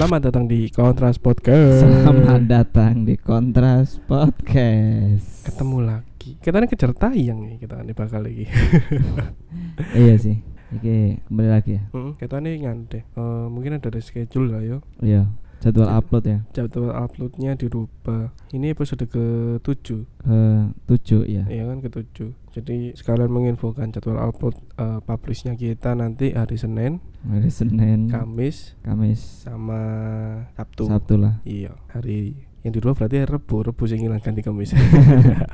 Selamat datang di Kontras Podcast. Selamat datang di Kontras Podcast. Ketemu lagi. Kita ini kejar tayang nih kita ini bakal lagi. iya sih. Oke, kembali lagi ya. Hmm, kita ini ngante. Eh, mungkin ada schedule lah yo. Iya, jadwal Jad- upload ya. Jadwal uploadnya dirubah. Ini episode ke-7 Ke tujuh ya. Iya kan ke-7. Jadi sekalian menginfokan jadwal upload eh, publishnya kita nanti hari Senin, Hari Senin, Kamis, Kamis, sama Sabtu. Sabtu lah. Iya, hari yang dirubah berarti hari Rebu, Rebu sing hilang ganti Kamis.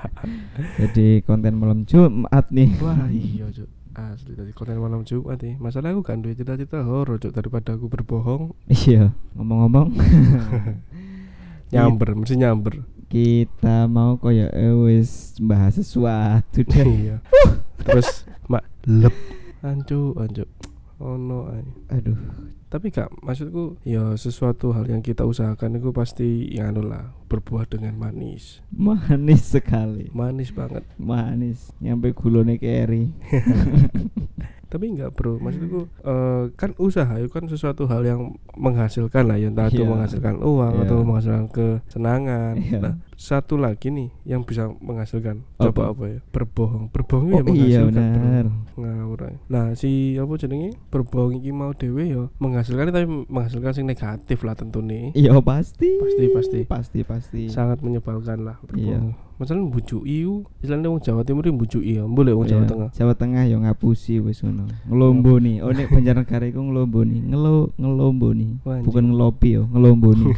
Jadi konten malam Jumat nih. Wah iya cuk Asli tadi konten malam Jumat nih. Masalah aku kan duit cita-cita horor cuk Daripada aku berbohong. Iya, ngomong-ngomong. Nyamber, mesti nyamber. Kita mau koyo eh, wis bahas sesuatu deh. Iya. Terus mak lep. Ancu, ancu Oh no ay. Aduh, Tapi kak maksudku Ya sesuatu hal yang kita usahakan itu pasti Ya anu lah Berbuah dengan manis manis sekali. Manis banget Manis, nyampe gulone keri. Tapi enggak bro Maksudku eh, Kan usaha itu kan sesuatu hal yang Menghasilkan lah ya Entah itu Iya. menghasilkan uang Iya. Atau menghasilkan kesenangan Iya. Nah satu lagi nih Yang bisa menghasilkan Apa? Coba apa ya Berbohong Berbohong Oh ya iya menghasilkan bro. benar. ngawur. Nah, si apa jenenge? Berbohong iki mau dhewe ya menghasilkan tapi menghasilkan sing negatif lah tentunya. Iya pasti. Pasti, pasti. Pasti pasti. Sangat menyebalkan lah Iya. berbohong. Misalnya mbujuki ku, istilahnya wong Jawa Timur iki mbujuki ya, boleh wong Jawa Iya, Tengah. Jawa Tengah yo ngapusi wis ngono. Ngelomboni. Oh nek Banjarnegara iku ngelomboni. Ngelo ngelomboni. Bukan ngelopi yo, ngelomboni.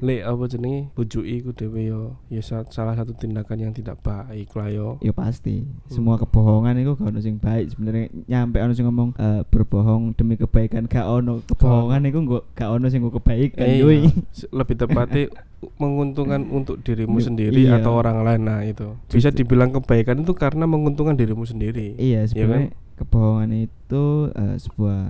Lek apa jenenge? Mbujuki ku dhewe ya ya sa- salah satu tindakan yang tidak baik lah yo. ya pasti. Semua kebohongan itu gak ono sing baik sebenarnya nyampe ono sing ngomong eh, berbohong demi kebaikan gak ono kebohongan itu gak gak ono sing kebaikan Eh, yoi. iya. Lebih tepatnya menguntungkan untuk dirimu Iya. sendiri atau orang lain nah itu bisa dibilang kebaikan itu karena menguntungkan dirimu sendiri Iya, kan? sebenarnya kebohongan itu eh, sebuah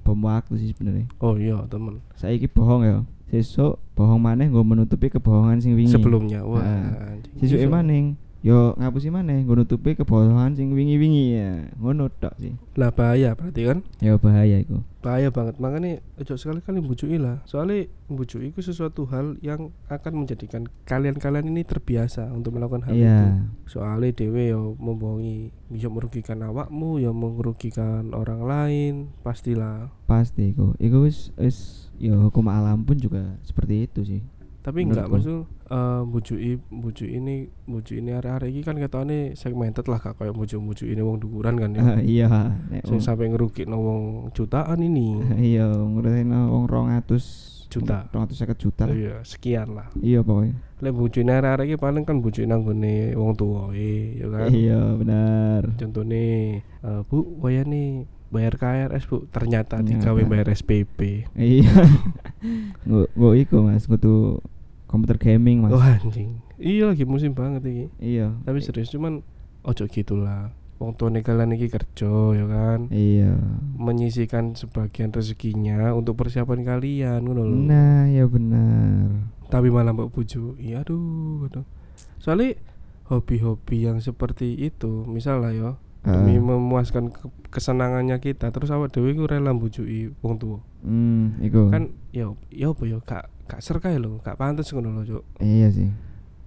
bom waktu sih sebenarnya. oh iya temen Saiki bohong ya. Sesuk bohong maneh nggo menutupi kebohongan sing wingi. sebelumnya wah Ah. Sesuk Iso. maning yo ngapusi maneh nggo nutupi kebohongan sing wingi-wingi ya. Ngono tok sih. lah bahaya berarti kan Ya bahaya iku. bahaya banget makanya ojo sekali-kali bujuki lah soalnya bujuki itu sesuatu hal yang akan menjadikan kalian-kalian ini terbiasa untuk melakukan hal itu Iya. soalnya dewe yo membohongi bisa merugikan awakmu ya merugikan orang lain pastilah Pasti iku. Iku wis wis ya hukum alam pun juga seperti itu sih. Tapi enggak maksud eh bujui buju ini buju ini area-area ini kan ketone segmented lah kak kayak buju buju ini wong dukuran kan ya Ah, iya. Sing wong- sampai ngerugi wong jutaan ini iya ngurusin wong 200 Juta. 250 juta lah. iya sekian lah Iya pokoknya. lek buju ini area iki paling kan buju nanggone wong tua ya kan Iya benar. contohnya eh, bu waya nih bayar KRS bu ternyata digawe bayar SPP Iya. Nggo iku Mas, kudu komputer gaming Mas. wah anjing iya lagi musim banget iki Iya. tapi serius cuman ojo gitulah wong tua kalian iki kerja ya kan Iya. menyisikan sebagian rezekinya untuk persiapan kalian ngono lho. Nah, ya benar. Tapi malah mbak buju, iya aduh, aduh. Soalnya hobi-hobi yang seperti itu, misal lah yo, demi Ah. memuaskan ke- kesenangannya kita, terus awak dewi ku rela bujui wong tua. Hmm, iku. Kan yo, yo apa yo, gak gak serkai lho, gak pantes ngono lho, Cuk. Iya sih.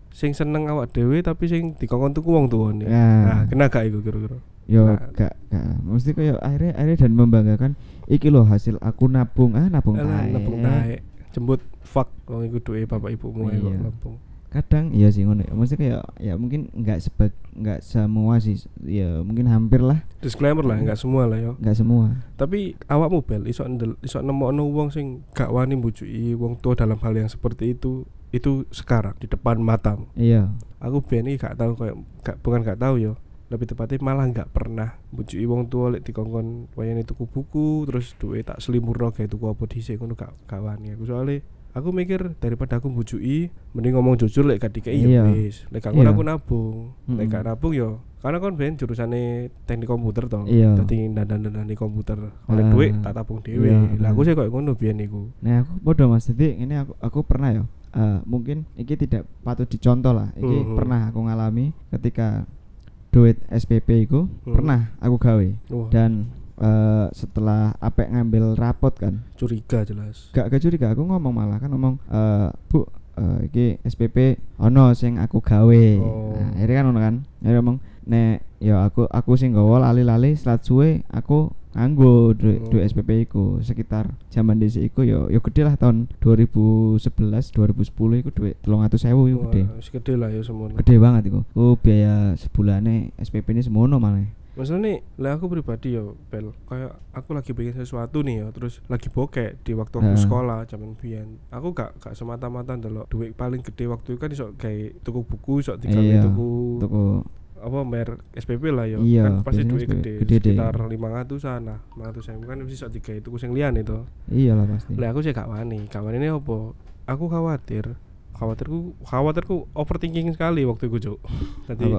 Sing seneng awak dewi tapi sing dikongkon tuku wong tua nih. Nah. Kena gak iku kira-kira? Yo Nah. gak gak mesti kayak akhirnya akhirnya dan membanggakan iki loh hasil aku nabung ah nabung tae. Nabung tae. Jembut fuck wong iku duwe bapak ibumu kok Iya. nabung. Kadang iya sih ngono. ya. Mesti kayak ya mungkin nggak sebag nggak semua sih. Ya mungkin hampir lah, Disclaimer lah, enggak semua lah yo. nggak semua. tapi awakmu bel iso ndel iso nemokno wong sing gak wani mbujuki wong tua dalam hal yang seperti itu itu sekarang di depan matamu Iya. aku iki gak tahu kayak gak bukan gak tahu yo lebih tepatnya malah gak pernah mbujuki wong tua lek dikongkon wayane tuku buku terus duwe tak selimurno gawe tuku apa dhisik ngono gak gak wani aku soalnya aku mikir daripada aku mbujuki mending ngomong jujur lek gak dikei Iya. ya wis lek gak ngono Iya. aku nabung lek Mm-mm. gak nabung yo karena kan ben jurusane teknik komputer toh Iya. dadi dandan-dandan di komputer oleh Ah. duit tak tabung dhewe Iya, lah aku sih koyo ngono biyen iku Nah, aku bodoh Mas. Jadi ini aku aku pernah ya. eh, mungkin iki tidak patut dicontoh lah. Iki Mhm. pernah aku ngalami ketika duit SPP iku Hmm. pernah aku gawe Wah. dan eh setelah apek ngambil rapot kan? Curiga jelas. Gak gak curiga. Aku ngomong malah kan ngomong eh bu eh, iki SPP ono sing aku gawe. Oh. nah, akhirnya kan ono kan? Akhirnya ngomong nek ya aku aku sing gawa lali-lali selat suwe aku nganggo duit Oh. duit SPP iku. Sekitar zaman dhisik iku yo yo gede lah tahun 2011 2010 iku duit 300.000 iku gede. gede lah ya semono gede banget iku. Oh biaya sebulane SPP ini semono malah Maksudnya nih, lah aku pribadi ya, Bel, kayak aku lagi bikin sesuatu nih ya, terus lagi bokek di waktu aku Heeh. sekolah zaman biyen. Aku gak gak semata-mata ndelok duit paling gede waktu itu kan iso kayak tuku buku, iso digawe Iya, tuku toko apa mer SPP lah ya. Iya, kan pasti duit gede, gede sekitar 500-an lah. 500 kan mesti iso digawe tuku sing liyan itu. iyalah pasti Lah aku sih gak wani. Gak wani ini apa? Aku khawatir khawatirku khawatirku overthinking sekali waktu itu cuk tadi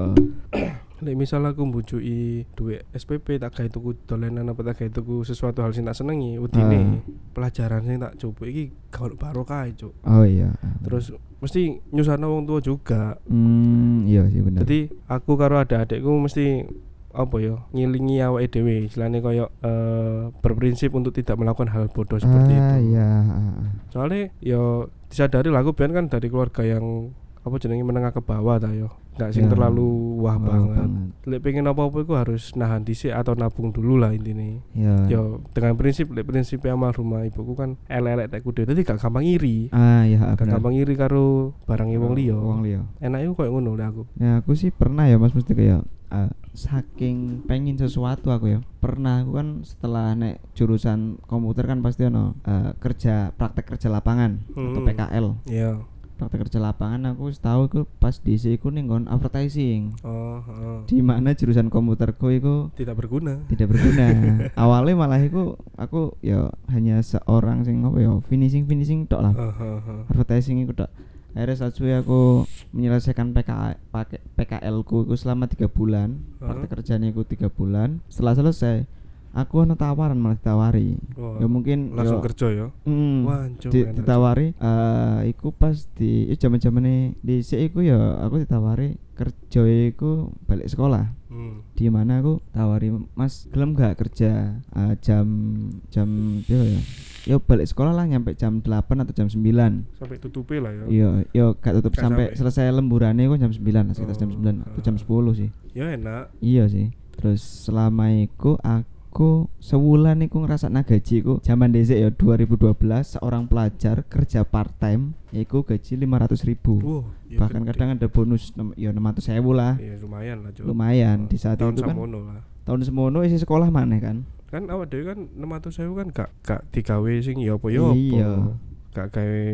Lek misal aku mbujuki duit SPP tak gawe tuku dolenan apa tak gawe tuku sesuatu hal sing tak senengi udine pelajaran sing tak coba iki gak barokah cuk. oh iya Terus mesti nyusahno wong tua juga. hmm iya sih bener Jadi aku karo adik-adikku mesti apa ya ngilingi awake dhewe istilahnya koyo eh, berprinsip untuk tidak melakukan hal bodoh seperti ah, itu. iya ah, ah. Soalnya ya disadari lah aku biyen kan dari keluarga yang apa jenenge menengah ke bawah ta yo. Enggak sing Ya. terlalu wah, Wah, banget. lek pengen apa-apa itu harus nahan dhisik atau nabung dulu lah intinya Iya. yo dengan prinsip lek prinsip almarhumah ibuku kan elek-elek tek kudu. Dadi gak gampang iri. Ah iya gak bener. gampang iri karo barang wong liya. Wong liya. Enak iku koyo ngono lek aku. Ya aku sih pernah ya mas mesti kayak eh, saking pengen sesuatu aku ya. Pernah aku kan setelah nek jurusan komputer kan pasti ono eh, kerja praktek kerja lapangan atau Hmm. PKL iya praktek kerja lapangan aku tahu itu pas di iku ning nggon advertising. Oh, oh. di mana jurusan komputerku itu tidak berguna. tidak berguna. Awalnya malah aku aku ya hanya seorang sing apa ya finishing finishing tok lah. Oh, oh, oh. advertising itu tok. Akhirnya saat aku menyelesaikan PK pakai PKL ku itu selama tiga bulan. Praktek kerjanya itu tiga bulan. Setelah selesai aku ada tawaran malah ditawari Wah, ya mungkin langsung yo, kerja ya mm, di- ditawari eh iku pas di zaman zaman di sik iku ya aku ditawari kerja iku balik sekolah Hmm. di mana aku tawari mas gelem gak kerja eh, jam jam piro ya yo balik sekolah lah nyampe jam 8 atau jam 9 sampai tutupi lah ya Iya, yo gak tutup Gak sampai sampai. selesai lemburannya kok jam 9, sekitar jam Oh, 9 atau jam ah. 10 sih. ya enak Iya sih. Terus selama itu aku sebulan iku ngerasa gaji ku zaman dhisik ya 2012 seorang pelajar kerja part time iku gaji 500 ribu wow ya bahkan gede. kadang ada bonus ya 600 sewu lah ya lumayan lah Cuk. lumayan di saat tahun itu kan lah tahun semono isi sekolah mana kan kan awak dhewe kan 600.000 kan gak gak digawe sing ya apa ya apa Iya. Gak gawe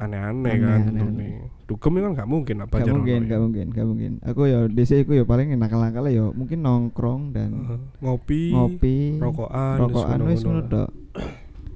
aneh-aneh Aneh, kan aneh, untungnya. dugem kan gak mungkin apa gak mungkin gak mungkin gak mungkin. Aku ya dhisik iku ya paling nakal-nakal ya mungkin nongkrong dan ngopi ngopi rokokan rokokan wis ngono tok.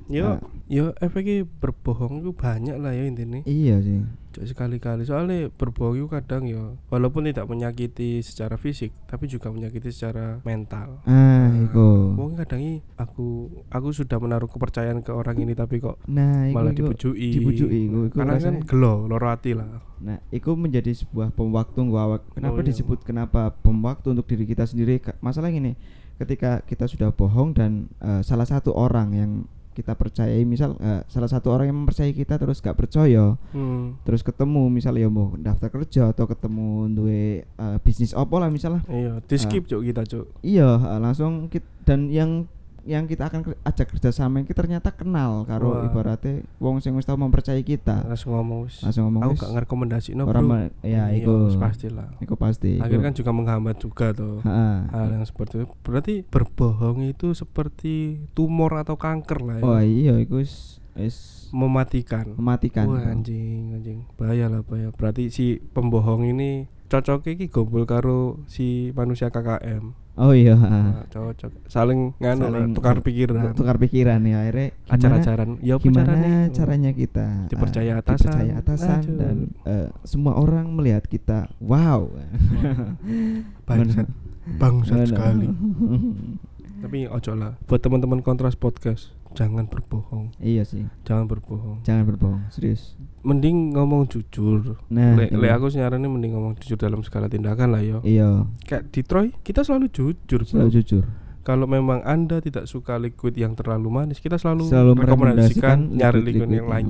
Yo Yo efeknya berbohong itu banyak lah ya intinya iya sih. Cuk, sekali-kali. Soalnya berbohong itu kadang ya walaupun tidak menyakiti secara fisik tapi juga menyakiti secara mental. Ah Nah, iku. Wong kadang i, aku aku sudah menaruh kepercayaan ke orang ini tapi kok nah iku, malah dibujui. dibujuki, iku- iku Karena kan gelo, loro hati lah. nah itu menjadi sebuah bom waktu gua awak. Kenapa Oh, iya. disebut kenapa bom waktu untuk diri kita sendiri? Masalah gini ketika kita sudah bohong dan eh, salah satu orang yang kita percayai misal eh, salah satu orang yang mempercayai kita terus gak percaya Hmm. terus ketemu misalnya ya mau daftar kerja atau ketemu duwe eh, bisnis opo lah misalnya Iya, di skip cuk kita cuk. iya eh, langsung kit dan yang yang kita akan ajak kerja sama ini ternyata kenal karo Wah. ibaratnya wong sing wis tau mempercayai kita Langsung ngomong wis. langsung ngomong Aku gak ngerekomendasi no, orang bro. ya Iya, iku pasti lah. iku pasti Akhirnya kan juga menghambat juga tuh. Ha-ha. Hal yang seperti itu berarti berbohong itu seperti tumor atau kanker lah ya. oh iya iku wis mematikan. mematikan Wah, anjing, anjing. Bahaya lah, bahaya. Berarti si pembohong ini cocoknya iki gombol karo si manusia KKM. oh iya. Nah, cocok. Saling nganu lah, tukar pikiran. tukar pikiran ya akhirnya Acara-acaran. Ya gimana caranya? caranya kita Dipercaya ah, atasan. dipercaya atasan Aduh. dan eh, semua orang melihat kita wow Bangsat. Bangsat sekali. Tapi ojo lah. Buat teman-teman kontras podcast, jangan berbohong. iya sih Jangan berbohong. jangan berbohong serius Mending ngomong jujur. nah iya. lek aku nyaranin mending ngomong jujur dalam segala tindakan lah yo. iya Kayak di Troy, kita selalu jujur, bro. selalu jujur kalau memang anda tidak suka liquid yang terlalu manis kita selalu, Selalu merekomendasikan nyari liquid, liquid-liquid yang lain.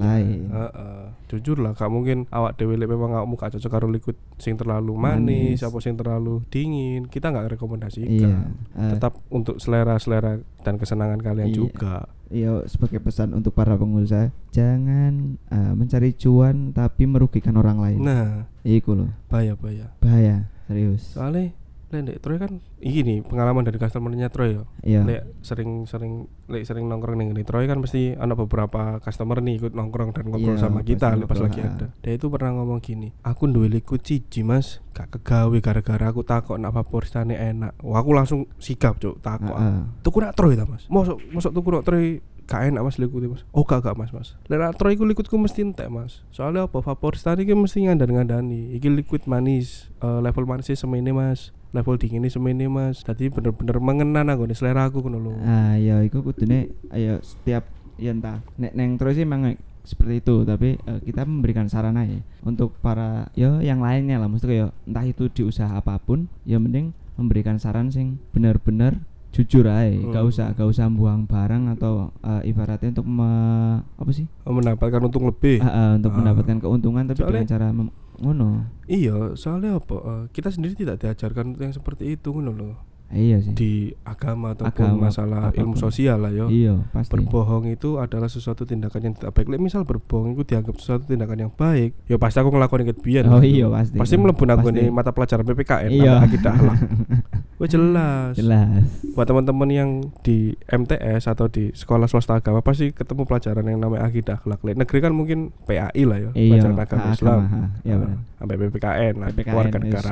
Heeh. jujur lah gak mungkin awak dewe memang awakmu gak cocok karo liquid sing terlalu manis, Manis. apa sing terlalu dingin kita nggak rekomendasikan Iya. eh, tetap untuk selera-selera dan kesenangan kalian Iya. juga Iya sebagai pesan untuk para pengusaha jangan eh, mencari cuan tapi merugikan orang lain. nah Iku loh bahaya bahaya bahaya serius. soalnya Lek Troy kan ini pengalaman dari customernya Troy ya Iya. Lek sering-sering lek sering nongkrong ning ngene Troy kan mesti ada beberapa customer nih ikut nongkrong dan ngobrol Iya, sama kita pasti lek pas ngobrol, lagi ada. Dia itu pernah ngomong gini, "Aku duwe liquid siji, Mas. Gak kegawe gara-gara aku takut nak vaporistane enak." Wah, aku langsung sikap, Cuk, takut. Heeh. Tuku nak Troy ta, Mas? Mosok mosok tuku nak Troy gak enak Mas liquid Mas. Oh, gak gak Mas, Mas. Lek nak Troy iku liquidku mesti entek, Mas. Soalnya apa? Vaporistane iki mesti ngandani-ngandani. Iki liquid manis, eh, level manisnya semene, Mas. Level dinginnya semene, Mas. Jadi bener-bener mengenang aku nih selera aku ngono lho. Ah ya iku kudune ayo setiap ya entah nek neng terus sih emang seperti itu tapi eh, kita memberikan saran aja untuk para yo yang lainnya lah maksudnya yo entah itu di usaha apa pun ya mending memberikan saran sing benar-benar jujur aja gak Hmm. usah gak usah buang barang atau eh, ibaratnya untuk me- apa sih mendapatkan untung lebih. Ah, ah, untuk Ah. mendapatkan keuntungan tapi Soalnya- dengan cara mem- ngono Iya, soalnya apa? eh, kita sendiri tidak diajarkan yang seperti itu ngono loh. Iya sih Di agama ataupun Agama, masalah ilmu apa pun. sosial lah yo. iya pasti Berbohong itu adalah sesuatu tindakan yang tidak baik. Lek misal berbohong itu dianggap sesuatu tindakan yang baik, ya pasti aku ngelakuin biyen. oh iya pasti Pasti nang Pasti. gone mata pelajaran PPKN iya namanya akidah Wah jelas. jelas Buat teman-teman yang di MTS atau di sekolah swasta agama pasti ketemu pelajaran yang namanya akidah akhlak. Negeri kan mungkin PAI lah ya, iya pelajaran agama Islam. ha, iya Nah, benar sampai PPKN lah, PPKN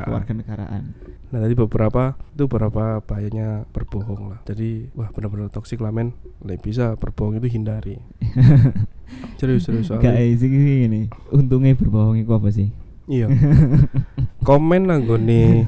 kewarganegaraan. Nah tadi beberapa itu beberapa bahayanya berbohong lah. Jadi wah benar-benar toksik lah men. Lek bisa berbohong itu hindari. serius serius Gak soalnya. sih gini. Untungnya berbohong itu apa sih? Iya. Komen lah nih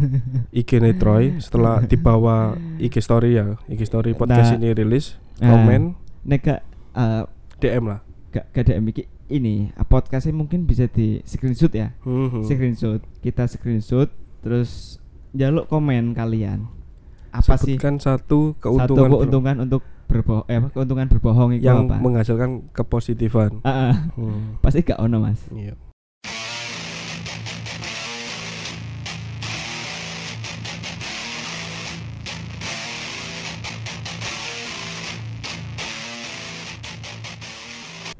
IG nih Troy setelah dibawa IG story ya, IG story podcast Nah. ini rilis. Nah. Komen Nek gak eh, DM lah. gak gak ada iki ini eh, podcastnya mungkin bisa di screenshot ya. Hmm. Screenshot. Kita screenshot terus jaluk komen kalian. Apa sih Sebutkan satu satu keuntungan ber- keuntungan untuk berbohong eh keuntungan berbohong itu yang apa? menghasilkan kepositifan. Ah, ah. Hmm. pasti gak ono Mas. Iya.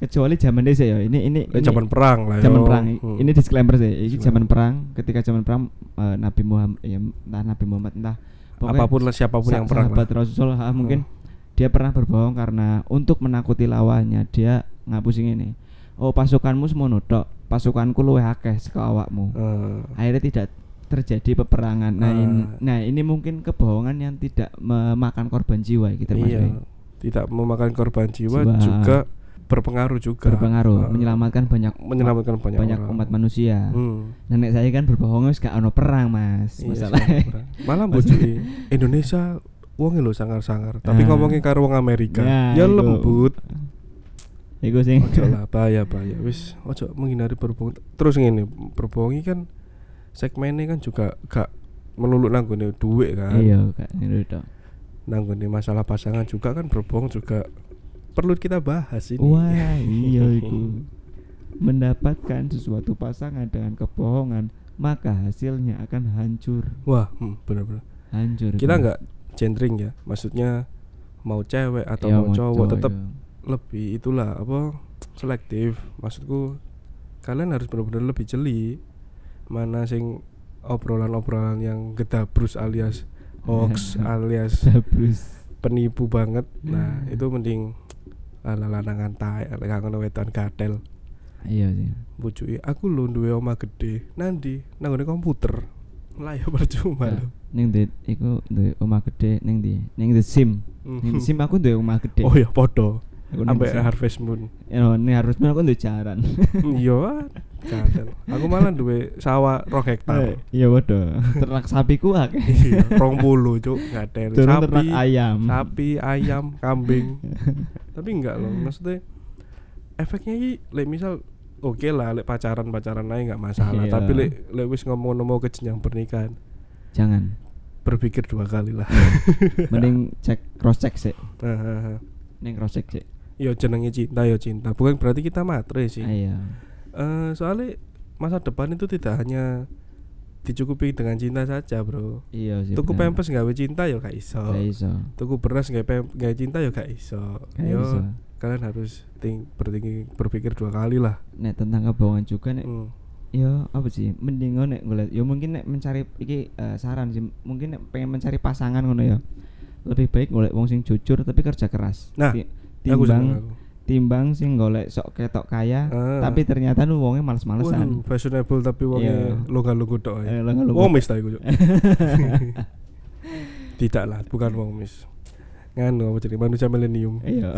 Kecuali zaman desa ya. Ini ini Lek ini- zaman perang lah zaman perang Hmm. ini disclaimer sih ini zaman perang ketika zaman perang eh, Nabi Muhammad ya entah Nabi Muhammad entah apa pun lah siapa pun yang perang sahabat lah. Rasul ah, mungkin dia pernah berbohong karena untuk menakuti lawannya dia ngapusin ini oh pasukanmu semono tok pasukanku luwih akeh saka awakmu Eh, akhirnya tidak terjadi peperangan nah ini, Ah. nah ini mungkin kebohongan yang tidak memakan korban jiwa gitu Mas iya. Tidak memakan korban jiwa Jiwa. juga berpengaruh juga. berpengaruh Eh, menyelamatkan banyak menyelamatkan banyak, banyak orang. umat manusia Hmm. Nenek saya kan berbohong wis gak ono perang, Mas. Iya, Masalah. Malah bojoke Indonesia wong lho sangar-sangar, tapi Nah. ngomongin karo wong Amerika. Nah, ya iku. lembut. Iku sing Ojo lah bahaya bahaya. Wis ojo menghindari berbohong. Terus ngene, berbohong kan segmennya kan juga gak melulu nanggone duit kan. Iya, Kak. Tok. Nanggone masalah pasangan juga kan berbohong juga perlu kita bahas ini. Wah, iya iku. Mendapatkan sesuatu pasangan dengan kebohongan, maka hasilnya akan hancur. Wah, hmm, bener-bener. Hancur. Kita nggak gendering ya, maksudnya mau cewek atau Iya, mau cowok tetap iya. lebih itulah apa selektif. Maksudku kalian harus benar-benar lebih jeli mana sing obrolan-obrolan yang gedabrus alias hoax alias. Penipu banget. Nah, Hmm. itu mending ala lanangan tae lek ngono wedan gatel. Iya sih. Bojoke aku lho duwe omah gede. Nanti nang komputer. Lah ya percuma Ya, lho. Ning di iku duwe omah gede ning di ning the sim. Ning the sim aku duwe omah gede. Oh ya podo. Ning Ambek. Harvest Moon. Ya, ning Harvest Moon aku duwe jaran. Iya, gatel. Aku malah duwe sawah rong hektar. Iya waduh. Ternak sapiku akeh. Iya, rong puluh cuk. Turun Sapi, ternak ayam. sapi, ayam, kambing. Tapi enggak loh, maksudnya efeknya ini lek misal oke lah lek pacaran pacaran aja nggak masalah Iya. tapi lek lek wis ngomong mau ke jenjang pernikahan Jangan. berpikir dua kali lah mending cek cross check sih ning cross check sih yo jenenge cinta yo cinta bukan berarti kita matre sih iya Eh, soalnya masa depan itu tidak hanya dicukupi dengan cinta saja bro. Iya sih tuku bener. pempes gawe cinta yo gak iso. Gak iso. Tuku beras gawe gawe cinta yo gak iso. Gak yo iso. kalian harus ting bertinggi berpikir dua kali lah. Nek tentang kebohongan juga nek Hmm. ya apa sih mending nek ngeliat. Ya mungkin nek mencari iki eh, saran sih. Mungkin nek pengen mencari pasangan ngono ya. Lebih baik golek wong sing jujur tapi kerja keras. Nah, timbang aku. Timbang sing golek sok ketok kaya Ah. tapi ternyata lu Waduh, males-malesan fashionable tapi wongnya Iya. loga-logo tok Eh, ya. Wong mis ta iku. Tidak lah, bukan wong mis. Nganu apa jadi manusia milenium. iya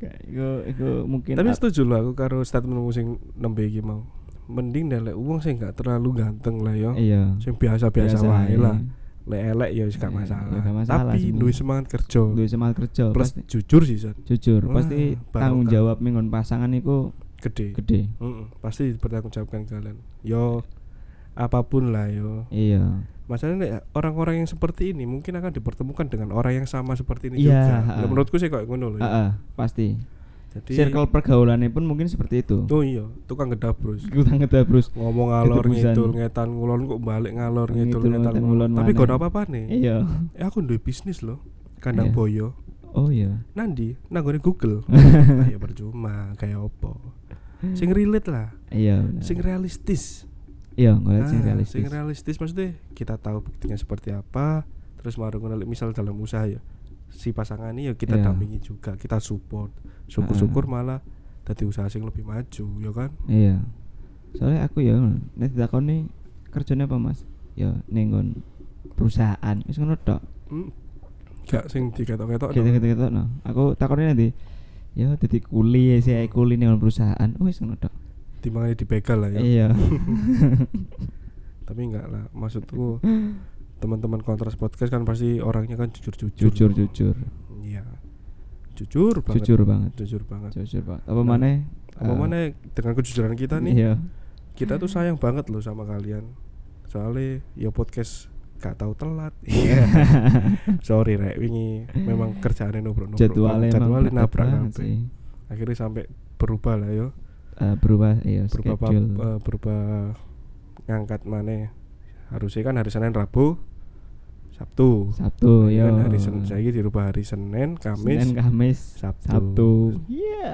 iku iku mungkin Tapi ap- setuju lah aku karo statementmu sing nembe iki mau. Mending nelek wong sing gak terlalu ganteng lah yo. iya Sing biasa-biasa wae lah. Lek elek ya wis gak Iya, masalah. ya gak masalah Tapi duwe semangat kerja. duwe semangat kerja Plus pasti jujur sih San. jujur Wah, pasti tanggung jawab mingon pasangan iku Gede. gede Mm-mm, pasti bertanggung jawabkan kalian. Yo apa pun lah yo. iya Masalahnya orang-orang yang seperti ini mungkin akan dipertemukan dengan orang yang sama seperti ini Iya, juga. menurutku sih kayak ngono loh. ya. Heeh, pasti Jadi circle pergaulannya pun mungkin seperti itu Oh iya, tukang gedabrus. kita ngedabrus Ngomong ngalor ngidul ngetan ngulon kok balik ngalor ngidul ngetan ngulon. Tapi gak apa-apa nih. iya Eh aku duwe bisnis loh. Kandang Iya. boyo. oh iya Nandi, nanggone Google. nah, ya percuma, kayak opo. Sing relate lah, iya benar. sing realistis. iya ngeliat sing Ah, realistis Sing realistis maksudnya kita tahu buktinya seperti apa, terus baru ngenali misal dalam usaha ya si pasangan ini ya kita Iya. dampingi juga, kita support. Syukur-syukur malah tadi usaha sing lebih maju, ya kan? iya soalnya aku ya nek ditakoni kerjanya apa mas ya nenggon perusahaan wis ngono tok Hmm. Gak sing diketok-ketok. gitu no. no aku takutnya nanti ya jadi kuli ya sih kuli nih perusahaan oh wis ngono tok Timbangane dibegal lah ya. iya Tapi enggak lah, maksudku teman-teman kontras podcast kan pasti orangnya kan jujur-jujur. jujur loh. jujur Iya. Jujur banget. jujur banget Jujur banget. jujur banget apa Nah, mana Apa mana dengan kejujuran kita nih? iya Kita tuh sayang banget loh sama kalian. Soalnya ya podcast gak tahu telat. Iya. Sorry rek wingi memang kerjaannya nubruk-nubruk. jadwalnya padat nabrak sih Akhirnya sampai berubah lah yo. Eh, berubah iya Berubah schedule eh, berubah ngangkat mana harusnya kan hari Senin Rabu Sabtu. Sabtu ya kan hari Senin. Saya dirubah hari Senin Kamis Senin Kamis Sabtu. Sabtu. Iya.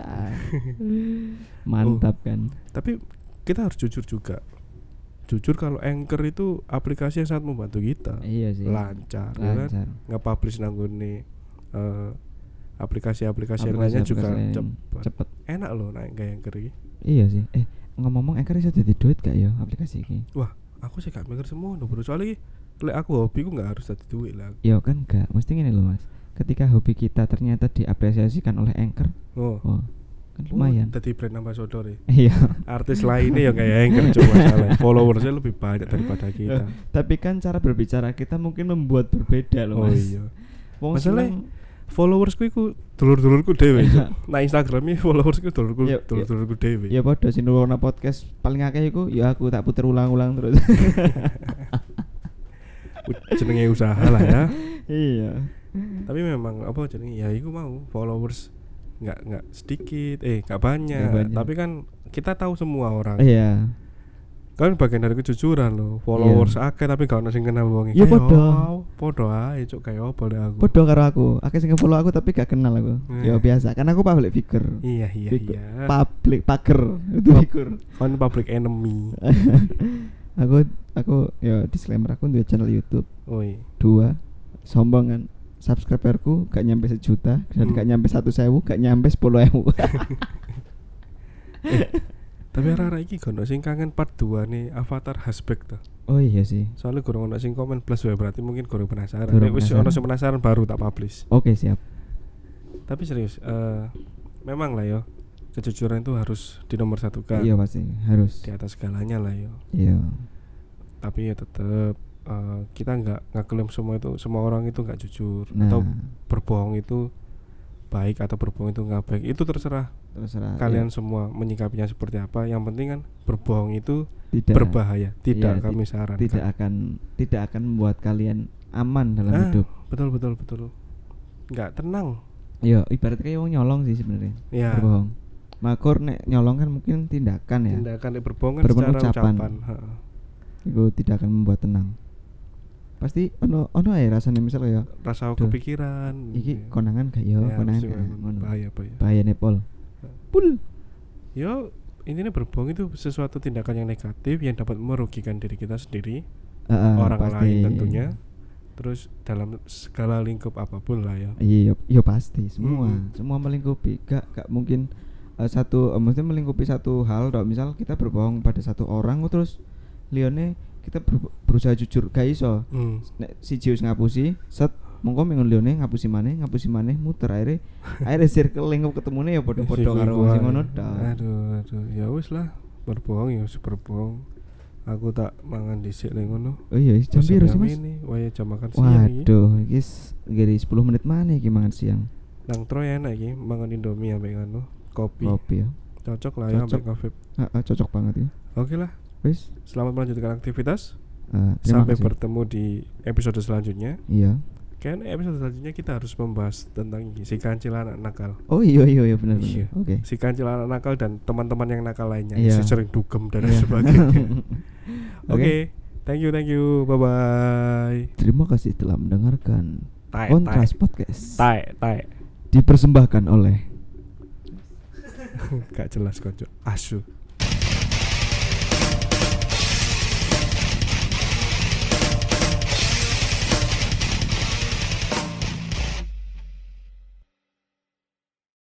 Mantap kan? Tapi kita harus jujur juga. Jujur kalau Anchor itu aplikasi yang sangat membantu kita. Iya sih. Lancar, ya kan? Lancar. Nge-publish nanggone eh, aplikasi-aplikasi yang lainnya juga lain cepet. cepet. Enak loh naik kayak Anchor ini. Iya sih. Eh ngomong-ngomong Anchor bisa jadi duit gak ya aplikasi ini? Wah aku sih gak mikir semua bro. Soalnya lek aku hobiku gak harus jadi duit lah ya kan gak mesti gini loh mas ketika hobi kita ternyata diapresiasikan oleh Anchor oh oh kan lumayan Tadi brand ambassador ya. iya Artis lainnya yang kayak Anchor coba salah. Followersnya lebih banyak daripada kita. tapi kan cara berbicara kita mungkin membuat berbeda loh Oh mas iya. Wong seneng- Followersku iku dulur-dulurku dhewe. Nah Instagramnya followersku dulurku Ya, ya. dulur-dulurku dhewe. ya podo sing podcast paling akeh iku ya aku tak puter ulang-ulang terus Jenenge usaha lah ya. iya. Tapi memang apa jenenge? Ya iku mau followers nggak nggak sedikit eh nggak banyak. Nggak banyak. tapi kan kita tahu semua orang. Iya. Kan bagian dari kejujuran loh followers akeh tapi gak ono sing kenal wong Iya, Kayak, podo. oh, podo ae cuk kayak apa deh aku? Podo karo aku. Akeh sing follow aku tapi gak kenal aku. Ya Eh. biasa. Kan aku public figure. Iya iya Figur. iya. Public pager. Itu figure. Kan public enemy aku aku ya disclaimer aku duwe channel YouTube Oi. dua sombong kan subscriberku gak nyampe sejuta dan Hmm. gak nyampe satu sewu gak nyampe sepuluh ewu Tapi arah iki gak ono sing kangen part 2 nih Avatar Hasback tuh. oh iya sih Soalnya kurang ono sing komen plus wae berarti mungkin kurang penasaran. Kurang wis penasaran. ono sing penasaran baru tak publish. oke siap Tapi serius eh memang lah yo kejujuran itu harus di nomor satu kan iya pasti harus. Di atas segalanya lah yo. iya. Tapi ya tetep eh, kita nggak ngeklaim semua itu semua orang itu nggak jujur. Nah. Atau berbohong itu baik atau berbohong itu nggak baik itu terserah. Terserah kalian iya. semua menyikapinya seperti apa. Yang penting kan berbohong itu tidak. berbahaya. Tidak Iya, kami sarankan. tidak akan tidak akan membuat kalian aman dalam Ah, hidup. betul betul betul. Nggak tenang. Yo, ibarat kayak wong nyolong sih sebenarnya. ya Berbohong. Makor nek nyolong kan mungkin tindakan ya. tindakan yang berbohong kan Berbohong secara ucapan. ucapan, tidak akan membuat tenang. Pasti ono ono ae rasanya misal ya rasa Duh. kepikiran iki konangan gak yo, Ya, konangan gak memang ngono. bahaya bahaya Bahaya nepol. Pul. yo intinya berbohong itu sesuatu tindakan yang negatif yang dapat merugikan diri kita sendiri Heeh, orang pasti. lain tentunya terus dalam segala lingkup apa pun lah ya Iya, iya pasti semua, Mm-mm. semua melingkupi. Gak gak mungkin eh, satu, eh, maksudnya melingkupi satu hal. Dok. Misal kita berbohong pada satu orang, terus lione kita ber- berusaha jujur, gak iso. Hmm. Nek si Jius ngapusi, set mongko minggu lione ngapusi maneh, ngapusi maneh, muter akhirnya akhirnya circle lingkup ketemune ya podo-podo karo sing ngono aduh aduh ya wis lah berbohong ya wis berbohong aku tak mangan dhisik ning ngono Oh iya, jam biru sih Mas? ini waya jam makan siang Waduh, iki s- gini 10 menit mana iki mangan siang? nang Troy enak iki mangan indomie ambek ngono kopi Kopi ya. cocok lah ya Cocok. kopi Heeh, cocok banget ya. oke lah Wis, selamat melanjutkan aktivitas terima sampai kasih. bertemu di episode selanjutnya Iya. Kayaknya episode selanjutnya kita harus membahas tentang si kancil anak nakal Oh iya iya iya benar Iya. Oke. si kancil anak nakal dan teman-teman yang nakal lainnya Iya. si sering dugem dan Iya. sebagainya oke Oke. thank you thank you bye bye Terima kasih telah mendengarkan tai Kontras Podcast. tai tai Dipersembahkan oleh gak jelas kocok. Asu